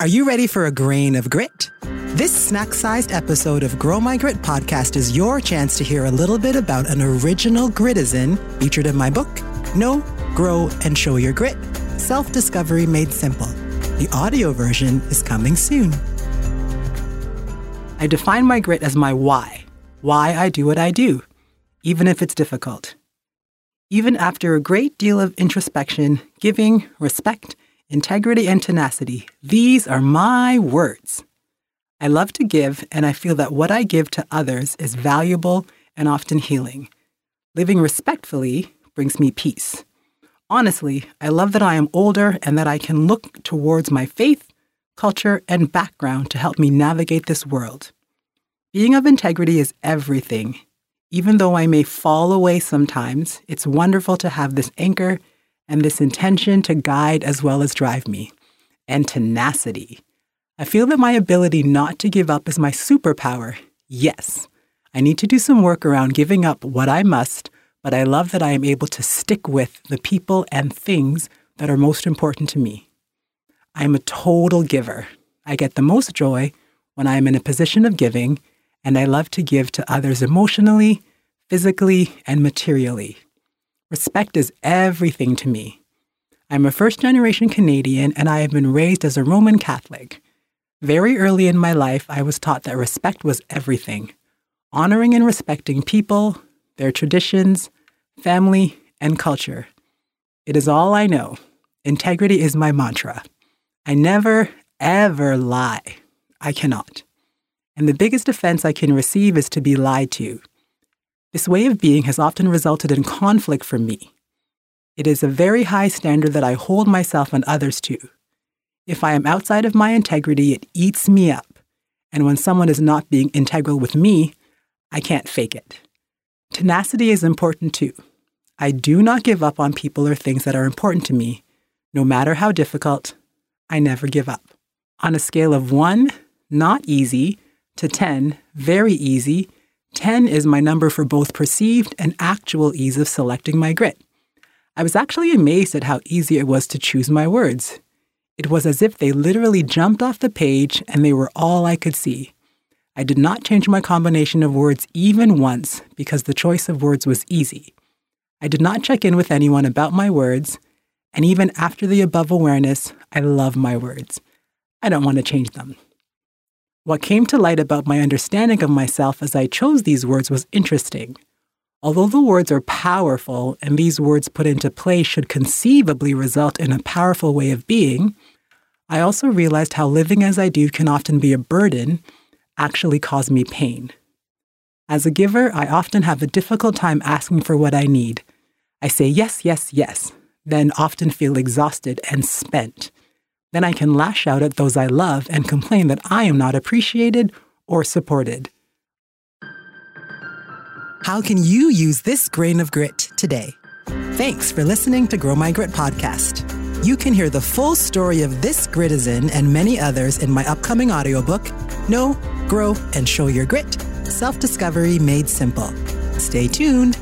Are you ready for a grain of grit? This snack sized episode of Grow My Grit podcast is your chance to hear a little bit about an original gritizen featured in my book, Know, Grow, and Show Your Grit Self Discovery Made Simple. The audio version is coming soon. I define my grit as my why, why I do what I do, even if it's difficult. Even after a great deal of introspection, giving, respect, integrity, and tenacity, these are my words. I love to give, and I feel that what I give to others is valuable and often healing. Living respectfully brings me peace. Honestly, I love that I am older and that I can look towards my faith, culture, and background to help me navigate this world. Being of integrity is everything. Even though I may fall away sometimes, it's wonderful to have this anchor and this intention to guide as well as drive me. And tenacity. I feel that my ability not to give up is my superpower. Yes, I need to do some work around giving up what I must, but I love that I am able to stick with the people and things that are most important to me. I am a total giver. I get the most joy when I am in a position of giving, and I love to give to others emotionally, physically, and materially. Respect is everything to me. I'm a first generation Canadian and I have been raised as a Roman Catholic. Very early in my life, I was taught that respect was everything honoring and respecting people, their traditions, family, and culture. It is all I know. Integrity is my mantra. I never, ever lie. I cannot. And the biggest offense I can receive is to be lied to. This way of being has often resulted in conflict for me. It is a very high standard that I hold myself and others to. If I am outside of my integrity, it eats me up. And when someone is not being integral with me, I can't fake it. Tenacity is important too. I do not give up on people or things that are important to me, no matter how difficult. I never give up. On a scale of one, not easy, to 10, very easy, 10 is my number for both perceived and actual ease of selecting my grit. I was actually amazed at how easy it was to choose my words. It was as if they literally jumped off the page and they were all I could see. I did not change my combination of words even once because the choice of words was easy. I did not check in with anyone about my words, and even after the above awareness, I love my words. I don't want to change them. What came to light about my understanding of myself as I chose these words was interesting. Although the words are powerful and these words put into play should conceivably result in a powerful way of being, I also realized how living as I do can often be a burden, actually cause me pain. As a giver, I often have a difficult time asking for what I need. I say yes, yes, yes, then often feel exhausted and spent then I can lash out at those I love and complain that I am not appreciated or supported. How can you use this grain of grit today? Thanks for listening to Grow My Grit podcast. You can hear the full story of this gritizen and many others in my upcoming audiobook, Know, Grow, and Show Your Grit Self Discovery Made Simple. Stay tuned.